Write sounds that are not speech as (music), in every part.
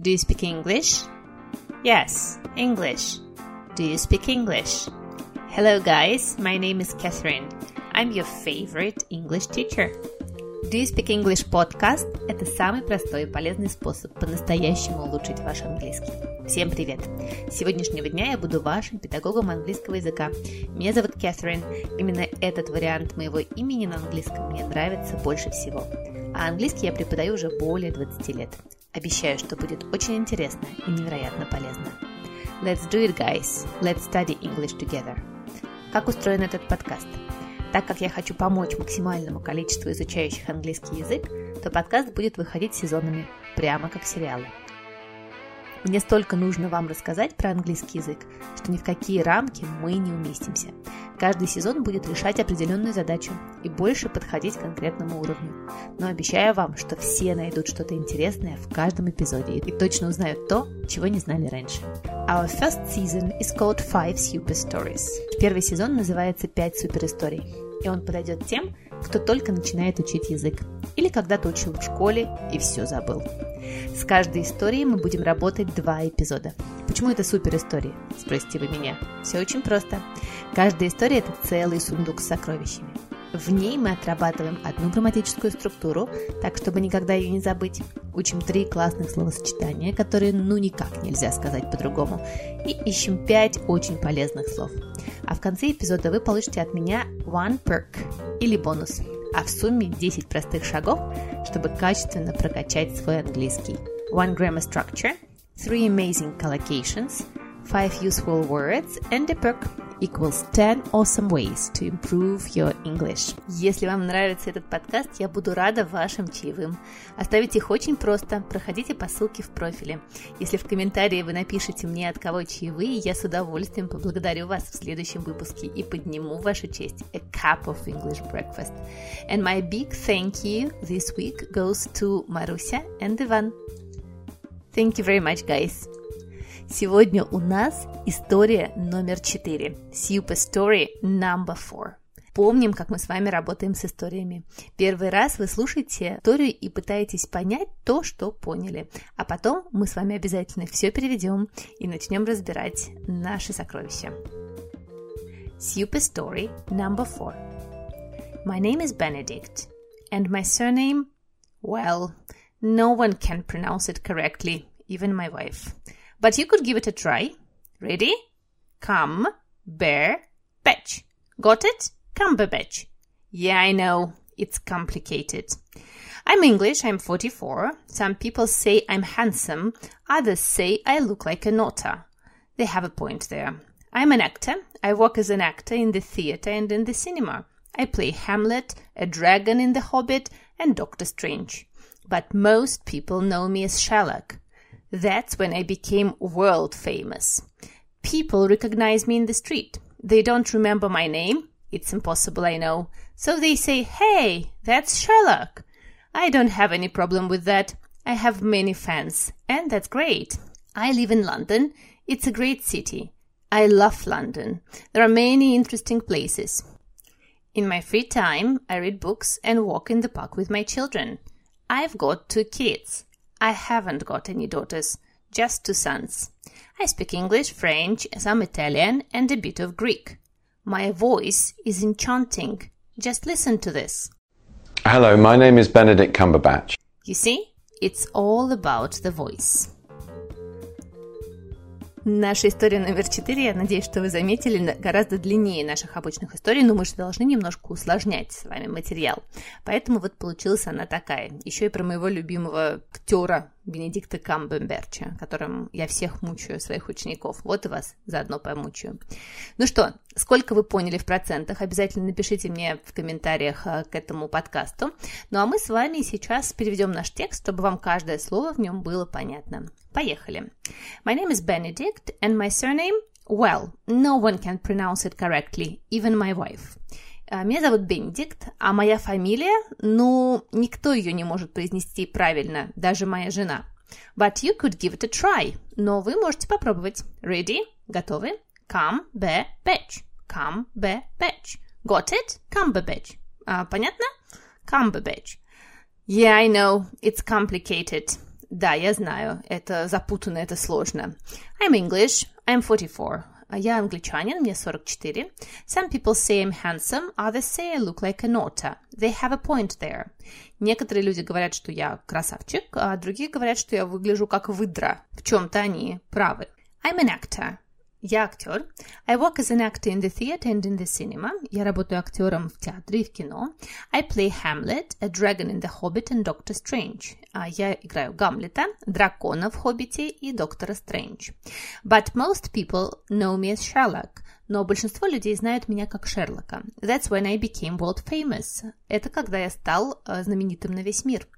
Do you speak English? Yes, English. Do you speak English? Hello, guys. My name is Catherine. I'm your favorite English teacher. Do you speak English podcast – это самый простой и полезный способ по-настоящему улучшить ваш английский. Всем привет! С сегодняшнего дня я буду вашим педагогом английского языка. Меня зовут Кэтрин. Именно этот вариант моего имени на английском мне нравится больше всего. А английский я преподаю уже более 20 лет. Обещаю, что будет очень интересно и невероятно полезно. Let's do it, guys! Let's study English together! Как устроен этот подкаст? Так как я хочу помочь максимальному количеству изучающих английский язык, то подкаст будет выходить сезонами, прямо как сериалы. Мне столько нужно вам рассказать про английский язык, что ни в какие рамки мы не уместимся. Каждый сезон будет решать определенную задачу и больше подходить к конкретному уровню. Но обещаю вам, что все найдут что-то интересное в каждом эпизоде и точно узнают то, чего не знали раньше. Our first season is called Five Super Stories. Первый сезон называется «Пять суперисторий», и он подойдет тем, кто только начинает учить язык или когда-то учил в школе и все забыл. С каждой историей мы будем работать два эпизода. Почему это супер истории? Спросите вы меня. Все очень просто. Каждая история – это целый сундук с сокровищами. В ней мы отрабатываем одну грамматическую структуру, так чтобы никогда ее не забыть. Учим три классных словосочетания, которые ну никак нельзя сказать по-другому. И ищем пять очень полезных слов. А в конце эпизода вы получите от меня one perk или бонус. А в сумме 10 простых шагов, чтобы качественно прокачать свой английский. One grammar structure, three amazing collocations, five useful words and a perk equals 10 awesome ways to improve your English. Если вам нравится этот подкаст, я буду рада вашим чаевым. Оставить их очень просто. Проходите по ссылке в профиле. Если в комментарии вы напишите мне, от кого чаевые, я с удовольствием поблагодарю вас в следующем выпуске и подниму в вашу честь a cup of English breakfast. And my big thank you this week goes to Marusia and Ivan. Thank you very much, guys. Сегодня у нас история номер четыре. Super Story number four. Помним, как мы с вами работаем с историями. Первый раз вы слушаете историю и пытаетесь понять то, что поняли. А потом мы с вами обязательно все переведем и начнем разбирать наши сокровища. Super Story number four. My name is Benedict, and my surname, well, no one can pronounce it correctly, even my wife. But you could give it a try. Ready? Come, bear, batch. Got it? Come, Cumberbatch. Yeah, I know. It's complicated. I'm English, I'm 44. Some people say I'm handsome, others say I look like an otter. They have a point there. I'm an actor. I work as an actor in the theatre and in the cinema. I play Hamlet, a dragon in The Hobbit, and Doctor Strange. But most people know me as Sherlock. That's when I became world famous. People recognize me in the street. They don't remember my name. It's impossible, I know. So they say, hey, that's Sherlock. I don't have any problem with that. I have many fans, and that's great. I live in London. It's a great city. I love London. There are many interesting places. In my free time, I read books and walk in the park with my children. I've got two kids. I haven't got any daughters, just two sons. I speak English, French, some Italian, and a bit of Greek. My voice is enchanting. Just listen to this. Hello, my name is Benedict Cumberbatch. You see, it's all about the voice. Наша история номер четыре, я надеюсь, что вы заметили, гораздо длиннее наших обычных историй, но мы же должны немножко усложнять с вами материал. Поэтому вот получилась она такая. Еще и про моего любимого актера Бенедикта Камбемберча, которым я всех мучаю, своих учеников. Вот и вас заодно помучаю. Ну что, сколько вы поняли в процентах? Обязательно напишите мне в комментариях э, к этому подкасту. Ну а мы с вами сейчас переведем наш текст, чтобы вам каждое слово в нем было понятно. Поехали. My name is Benedict, and my surname, well, no one can pronounce it correctly, even my wife. Меня зовут Бенедикт, а моя фамилия, ну, никто ее не может произнести правильно, даже моя жена. But you could give it a try. Но вы можете попробовать. Ready? Готовы? Come, be, batch. Come, be, batch. Got it? Cumberbatch. А, понятно? Cumberbatch. Yeah, I know. It's complicated. Да, я знаю, это запутанно, это сложно. I'm English, I'm 44. Я англичанин, мне 44. Some people say I'm handsome, others say I look like an otter. They have a point there. Некоторые люди говорят, что я красавчик, а другие говорят, что я выгляжу как выдра. В чем-то они правы. I'm an actor. Я актер. I work as an actor in the theater and in the cinema. Я работаю актером в театре и в кино. I play Hamlet, a dragon in the Hobbit and Doctor Strange. А я играю Гамлета, дракона в Хоббите и Доктора Стрэндж. But most people know me as Sherlock Но большинство людей знают меня как Шерлока. That's when I became world famous. Это когда я стал uh, знаменитым на весь мир.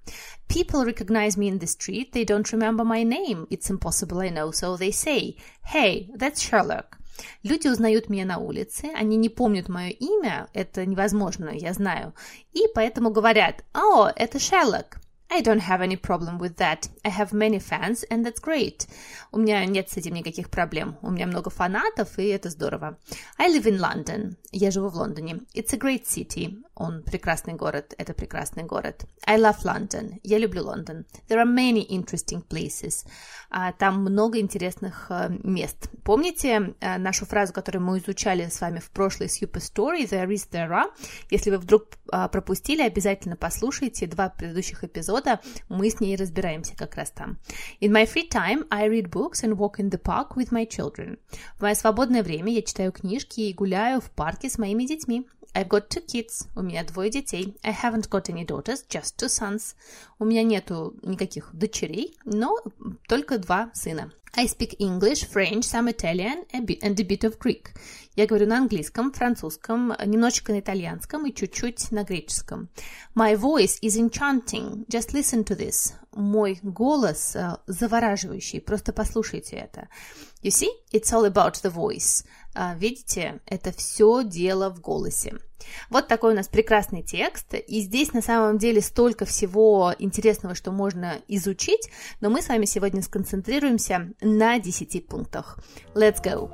People recognize me in the street, they don't remember my name. It's impossible, I know, so they say, hey, that's Sherlock. Люди узнают меня на улице, они не помнят мое имя, это невозможно, я знаю, и поэтому говорят, о, это Шерлок. I don't have any problem with that. I have many fans, and that's great. У меня нет с этим никаких проблем. У меня много фанатов, и это здорово. I live in London. Я живу в Лондоне. It's a great city. Он прекрасный город. Это прекрасный город. I love London. Я люблю Лондон. There are many interesting places. Там много интересных мест. Помните нашу фразу, которую мы изучали с вами в прошлой Super Story? There is, there are. Если вы вдруг пропустили, обязательно послушайте два предыдущих эпизода. Мы с ней разбираемся как раз там. In my free time, I read books and walk in the park with my children. В мое свободное время я читаю книжки и гуляю в парке с моими детьми. I've got two kids. У меня двое детей. I haven't got any daughters, just two sons. У меня нету никаких дочерей, но только два сына. I speak English, French, some Italian and a bit of Greek. Я говорю на английском, французском, немножечко на итальянском и чуть-чуть на греческом. My voice is enchanting. Just listen to this. Мой голос uh, завораживающий. Просто послушайте это. You see, it's all about the voice. Uh, видите, это все дело в голосе. Вот такой у нас прекрасный текст, и здесь на самом деле столько всего интересного, что можно изучить, но мы с вами сегодня сконцентрируемся на 10 пунктах. Let's go!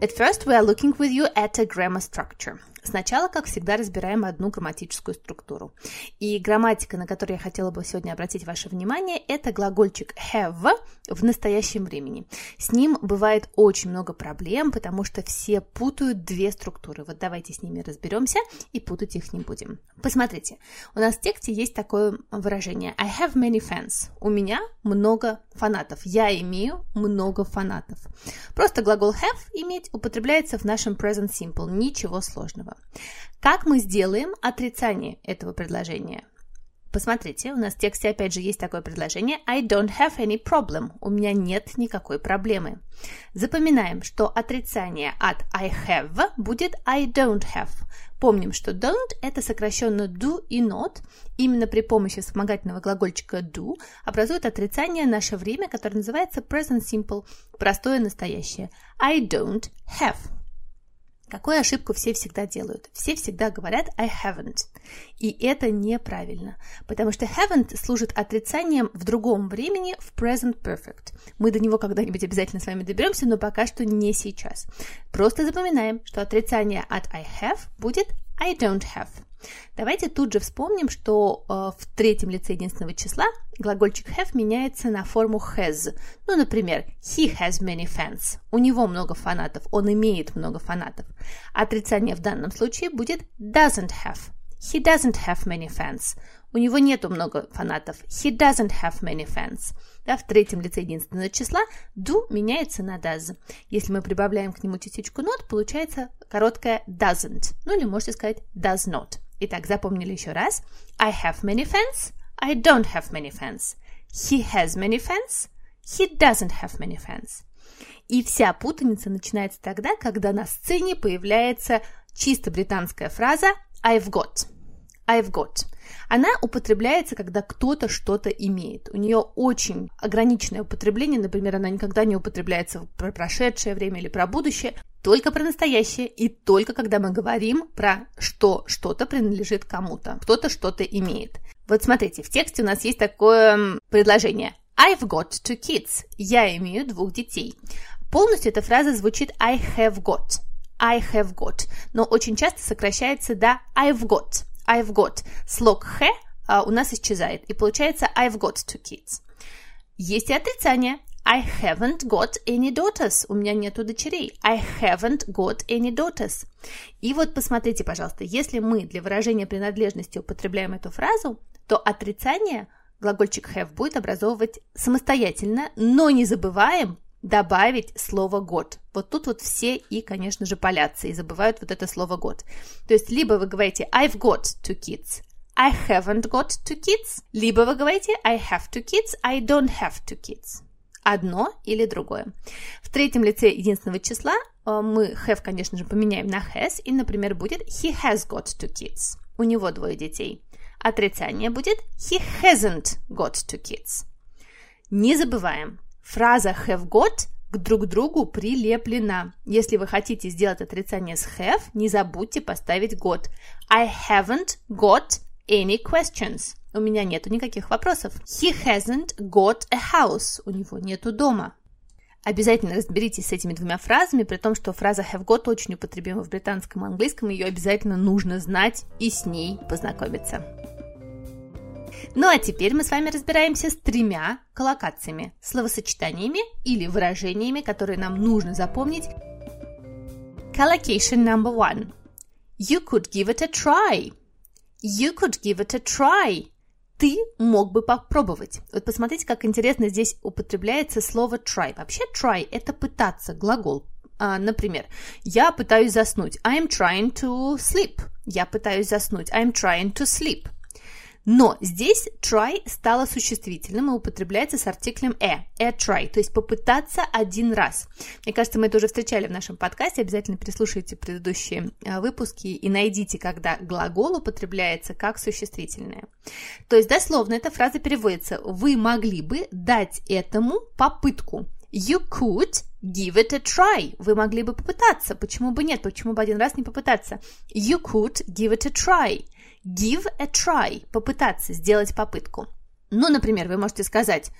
At first we are looking with you at a grammar structure. Сначала, как всегда, разбираем одну грамматическую структуру. И грамматика, на которую я хотела бы сегодня обратить ваше внимание, это глагольчик have в настоящем времени. С ним бывает очень много проблем, потому что все путают две структуры. Вот давайте с ними разберемся и путать их не будем. Посмотрите, у нас в тексте есть такое выражение I have many fans. У меня много фанатов. Я имею много фанатов. Просто глагол have иметь употребляется в нашем present simple. Ничего сложного. Как мы сделаем отрицание этого предложения? Посмотрите, у нас в тексте опять же есть такое предложение I don't have any problem. У меня нет никакой проблемы. Запоминаем, что отрицание от I have будет I don't have. Помним, что don't это сокращенно do и not. Именно при помощи вспомогательного глагольчика do образует отрицание наше время, которое называется present simple, простое настоящее. I don't have. Какую ошибку все всегда делают? Все всегда говорят I haven't. И это неправильно, потому что haven't служит отрицанием в другом времени в present perfect. Мы до него когда-нибудь обязательно с вами доберемся, но пока что не сейчас. Просто запоминаем, что отрицание от I have будет I don't have. Давайте тут же вспомним, что э, в третьем лице единственного числа глагольчик have меняется на форму has. Ну, например, he has many fans. У него много фанатов, он имеет много фанатов. Отрицание в данном случае будет doesn't have. He doesn't have many fans. У него нету много фанатов. He doesn't have many fans. Да, в третьем лице единственного числа do меняется на does. Если мы прибавляем к нему частичку not, получается короткое doesn't. Ну или можете сказать does not. Итак, запомнили еще раз. I have many fans. I don't have many fans. He has many fans. He doesn't have many fans. И вся путаница начинается тогда, когда на сцене появляется чисто британская фраза I've got. I've got. Она употребляется, когда кто-то что-то имеет. У нее очень ограниченное употребление, например, она никогда не употребляется про прошедшее время или про будущее, только про настоящее и только когда мы говорим про что что-то принадлежит кому-то, кто-то что-то имеет. Вот смотрите, в тексте у нас есть такое предложение. I've got two kids. Я имею двух детей. Полностью эта фраза звучит I have got. I have got. Но очень часто сокращается до I've got. I've got. Слог «х» а, у нас исчезает. И получается I've got two kids. Есть и отрицание. I haven't got any daughters. У меня нету дочерей. I haven't got any daughters. И вот посмотрите, пожалуйста, если мы для выражения принадлежности употребляем эту фразу, то отрицание глагольчик have будет образовывать самостоятельно, но не забываем добавить слово год. Вот тут вот все и, конечно же, палятся и забывают вот это слово год. То есть либо вы говорите I've got two kids, I haven't got two kids, либо вы говорите I have two kids, I don't have two kids. Одно или другое. В третьем лице единственного числа э, мы have, конечно же, поменяем на has, и, например, будет he has got two kids. У него двое детей. Отрицание будет he hasn't got two kids. Не забываем, фраза have got к друг другу прилеплена. Если вы хотите сделать отрицание с have, не забудьте поставить got. I haven't got any questions. У меня нету никаких вопросов. He hasn't got a house. У него нету дома. Обязательно разберитесь с этими двумя фразами, при том, что фраза have got очень употребима в британском и английском, ее обязательно нужно знать и с ней познакомиться. Ну а теперь мы с вами разбираемся с тремя коллокациями, словосочетаниями или выражениями, которые нам нужно запомнить. Collocation number one. You could give it a try. You could give it a try. Ты мог бы попробовать. Вот посмотрите, как интересно здесь употребляется слово try. Вообще try – это пытаться, глагол. А, например, я пытаюсь заснуть. I'm trying to sleep. Я пытаюсь заснуть. I'm trying to sleep. Но здесь try стало существительным и употребляется с артиклем a, a try, то есть попытаться один раз. Мне кажется, мы это уже встречали в нашем подкасте, обязательно переслушайте предыдущие а, выпуски и найдите, когда глагол употребляется как существительное. То есть дословно эта фраза переводится «Вы могли бы дать этому попытку». You could give it a try. Вы могли бы попытаться. Почему бы нет? Почему бы один раз не попытаться? You could give it a try. Give a try – попытаться, сделать попытку. Ну, например, вы можете сказать,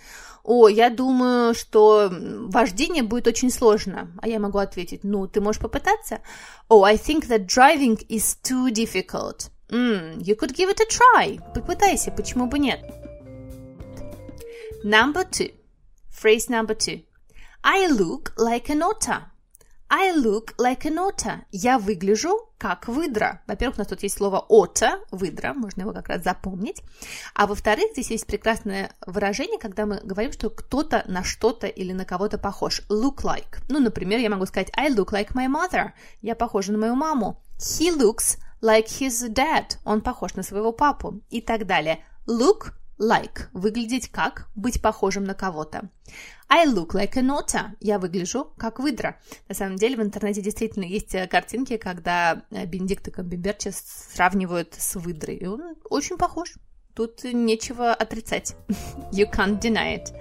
о, я думаю, что вождение будет очень сложно. А я могу ответить, ну, ты можешь попытаться? Oh, I think that driving is too difficult. Mm, you could give it a try. Попытайся, почему бы нет? Number two. Phrase number two. I look like an otter. I look like an otter. Я выгляжу как выдра. Во-первых, у нас тут есть слово otter, выдра, можно его как раз запомнить. А во-вторых, здесь есть прекрасное выражение, когда мы говорим, что кто-то на что-то или на кого-то похож. Look like. Ну, например, я могу сказать I look like my mother. Я похожа на мою маму. He looks like his dad. Он похож на своего папу. И так далее. Look like – выглядеть как, быть похожим на кого-то. I look like an otter. Я выгляжу как выдра. На самом деле в интернете действительно есть э, картинки, когда э, Бенедикта Камбербэтча сравнивают с выдрой. И он очень похож. Тут нечего отрицать. (laughs) You can't deny it.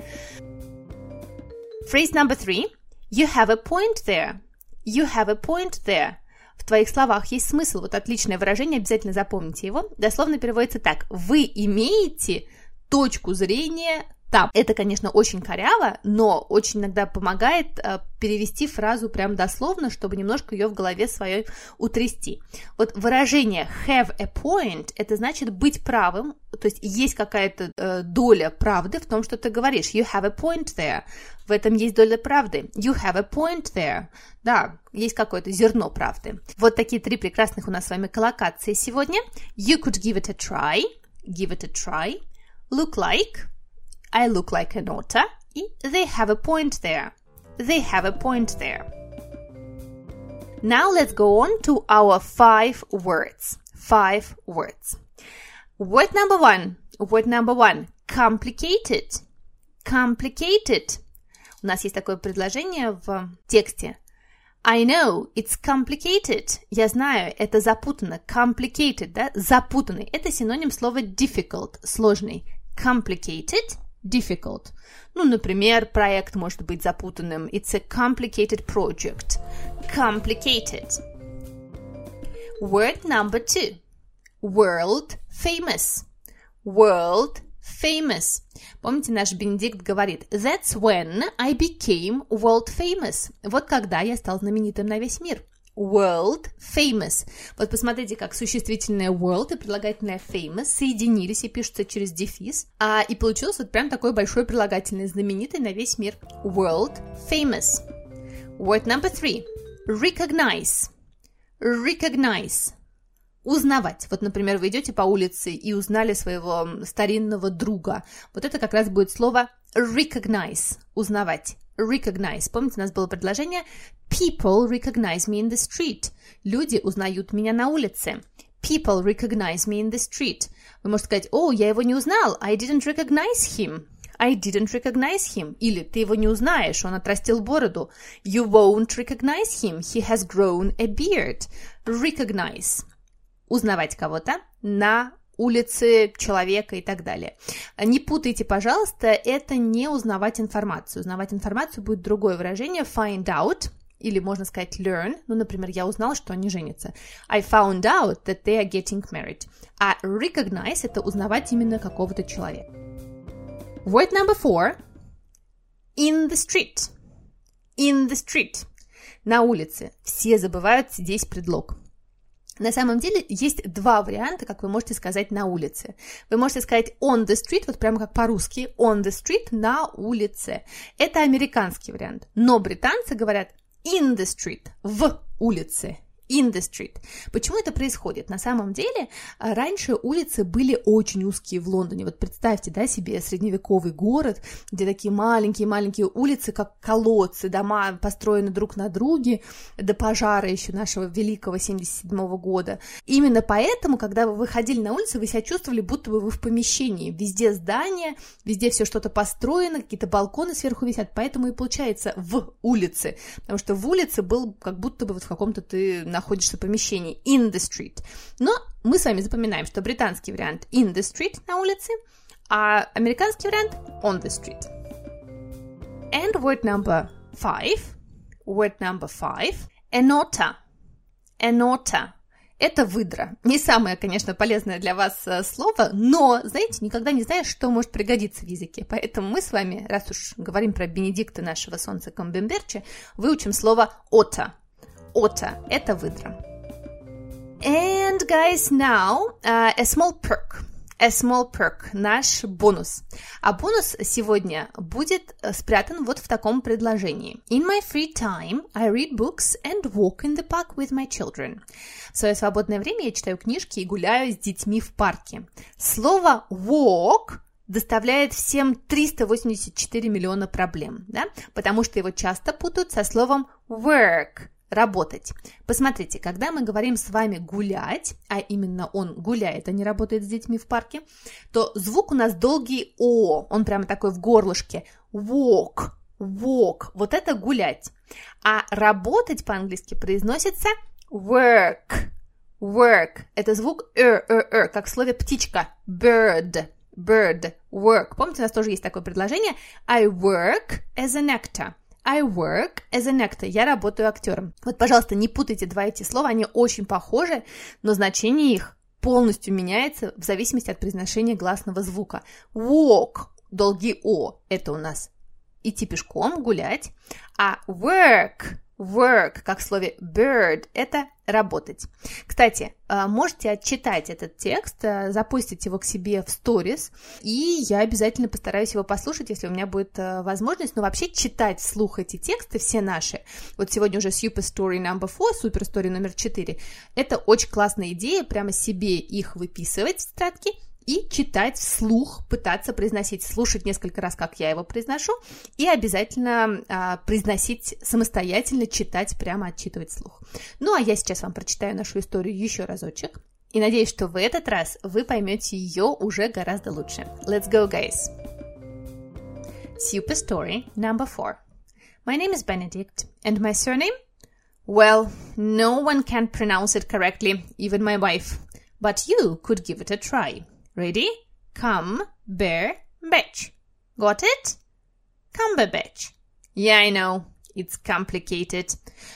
Phrase number three. You have a point there. You have a point there. В твоих словах есть смысл. Вот отличное выражение, обязательно запомните его. Дословно переводится так. Вы имеете точку зрения там. Это, конечно, очень коряво, но очень иногда помогает э, перевести фразу прям дословно, чтобы немножко ее в голове своей утрясти. Вот выражение have a point – это значит быть правым, то есть есть какая-то э, доля правды в том, что ты говоришь. You have a point there. В этом есть доля правды. You have a point there. Да, есть какое-то зерно правды. Вот такие три прекрасных у нас с вами коллокации сегодня. You could give it a try. Give it a try – look like, I look like an otter, they have a point there. They have a point there. Now let's go on to our five words. Five words. Word number one. Word number one. Complicated. Complicated. У нас есть такое предложение в тексте. I know, it's complicated. Я знаю, это запутанно. Complicated, да? Запутанный. Это синоним слова difficult, сложный. Complicated, difficult. Ну, например, проект может быть запутанным. It's a complicated project. Complicated. Word number two. World famous. World famous. Помните, наш Бенедикт говорит, That's when I became world famous. Вот когда я стал знаменитым на весь мир. World famous. Вот посмотрите, как существительное world и прилагательное famous соединились и пишутся через дефис, а, и получилось вот прям такой большой прилагательный, знаменитый на весь мир. World famous. Word number three. Recognize. Recognize. Узнавать. Вот, например, вы идете по улице и узнали своего старинного друга. Вот это как раз будет слово recognize. Узнавать. Recognize. Помните, у нас было предложение People recognize me in the street. Люди узнают меня на улице. People recognize me in the street. Вы можете сказать, о, я его не узнал. I didn't recognize him. I didn't recognize him. Или ты его не узнаешь, он отрастил бороду. You won't recognize him. He has grown a beard. Recognize. Узнавать кого-то на улице человека и так далее. Не путайте, пожалуйста, это не узнавать информацию. Узнавать информацию будет другое выражение find out – или можно сказать learn. Ну, например, я узнала, что они женятся. I found out that they are getting married. А recognize – это узнавать именно какого-то человека. Word number four. In the street. In the street. На улице. Все забывают здесь предлог. На самом деле есть два варианта, как вы можете сказать на улице. Вы можете сказать on the street, вот прямо как по-русски, on the street, на улице. Это американский вариант. Но британцы говорят in the street, в улице, in the street. Почему это происходит? На самом деле, а, раньше улицы были очень узкие в Лондоне. Вот представьте, да, себе средневековый город, где такие маленькие-маленькие улицы, как колодцы, дома построены друг на друге, до пожара еще нашего великого 77 -го года. Именно поэтому, когда вы выходили на улицу, вы себя чувствовали, будто бы вы в помещении. Везде здания, везде все что-то построено, какие-то балконы сверху висят, поэтому и получается в улице, потому что в улице был как будто бы вот в каком-то ты находишься в помещении in the street. Но мы с вами запоминаем, что британский вариант in the street на улице, а американский вариант on the street. And word number five, word number five, enota, enota. Это выдра. Не самое, конечно, полезное для вас э, слово, но, знаете, никогда не знаешь, что может пригодиться в языке. Поэтому мы с вами, раз уж говорим про Бенедикта нашего солнца Камбемберча, выучим слово «ота». Ота – это выдра. And, guys, now uh, a small perk. A small perk, наш бонус. А бонус сегодня будет спрятан вот в таком предложении. In my free time, I read books and walk in the park with my children. В свое свободное время я читаю книжки и гуляю с детьми в парке. Слово walk доставляет всем 384 миллиона проблем, да? потому что его часто путают со словом work – работать. Посмотрите, когда мы говорим с вами гулять, а именно он гуляет, а не работает с детьми в парке, то звук у нас долгий О, он прямо такой в горлышке. Walk, walk, вот это гулять. А работать по-английски произносится work, work. Это звук р, р, р, как в слове птичка, bird, bird, work. Помните, у нас тоже есть такое предложение I work as an actor. I work as an actor. Я работаю актером. Вот, пожалуйста, не путайте два эти слова, они очень похожи, но значение их полностью меняется в зависимости от произношения гласного звука. Walk, долгий О, это у нас идти пешком, гулять, а work Work, как в слове bird, это работать. Кстати, а, можете отчитать этот текст, а, запустить его к себе в сторис, и я обязательно постараюсь его послушать, если у меня будет а, возможность. Но вообще читать вслух эти тексты, все наши, вот сегодня уже Super Story number 4, Super Story номер 4, это очень классная идея, прямо себе их выписывать в тетрадке и читать вслух, пытаться произносить, слушать несколько раз, как я его произношу, и обязательно а, произносить самостоятельно, читать, прямо отчитывать вслух. Ну, а я сейчас вам прочитаю нашу историю еще разочек, и надеюсь, что в этот раз вы поймете ее уже гораздо лучше. Let's go, guys! Super story number four. My name is Benedict, and my surname? Well, no one can pronounce it correctly, even my wife, but you could give it a try. Ready? Come, bear, bitch. Got it? Come bear Cumberbatch. Yeah, I know. It's complicated.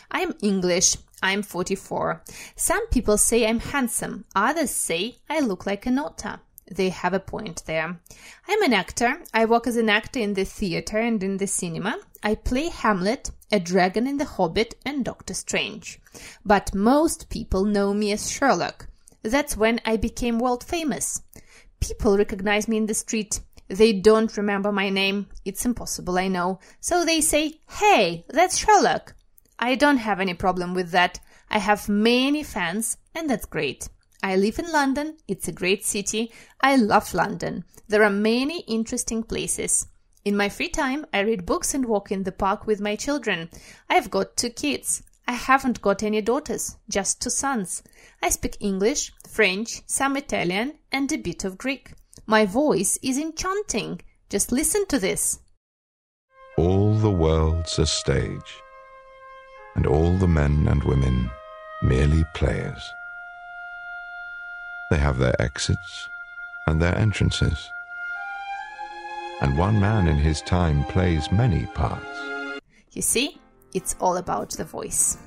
I'm English. I'm 44. Some people say I'm handsome. Others say I look like an otter. They have a point there. I'm an actor. I work as an actor in the theater and in the cinema. I play Hamlet a dragon in The Hobbit, and Doctor Strange. But most people know me as Sherlock. That's when I became world famous. People recognize me in the street. They don't remember my name. It's impossible, I know. So they say, Hey, that's Sherlock. I don't have any problem with that. I have many fans, and that's great. I live in London. It's a great city. I love London. There are many interesting places. In my free time, I read books and walk in the park with my children. I've got two kids. I haven't got any daughters, just two sons. I speak English, French, some Italian, and a bit of Greek. My voice is enchanting. Just listen to this. All the world's a stage, and all the men and women merely players. They have their exits and their entrances. And one man in his time plays many parts. You see, it's all about the voice.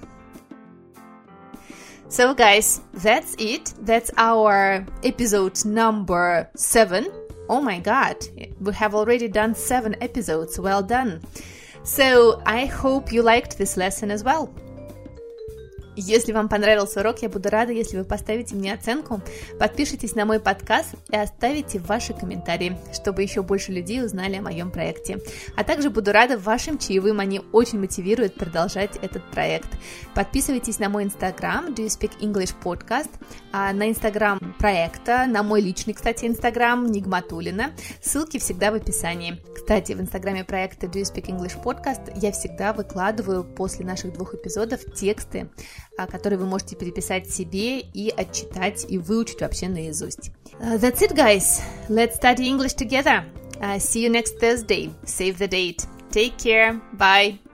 So, guys, that's it. That's our episode number seven. Oh my god, we have already done seven episodes. Well done. So, I hope you liked this lesson as well. Если вам понравился урок, я буду рада, если вы поставите мне оценку, подпишитесь на мой подкаст и оставите ваши комментарии, чтобы еще больше людей узнали о моем проекте. А также буду рада вашим чаевым, они очень мотивируют продолжать этот проект. Подписывайтесь на мой инстаграм Do You Speak English Podcast, а на инстаграм проекта, на мой личный, кстати, инстаграм Нигматулина. Ссылки всегда в описании. Кстати, в инстаграме проекта Do You Speak English Podcast я всегда выкладываю после наших двух эпизодов тексты которые вы можете переписать себе и отчитать и выучить вообще наизусть. Uh, that's it, guys. Let's study English together. Uh, see you next Thursday. Save the date. Take care. Bye.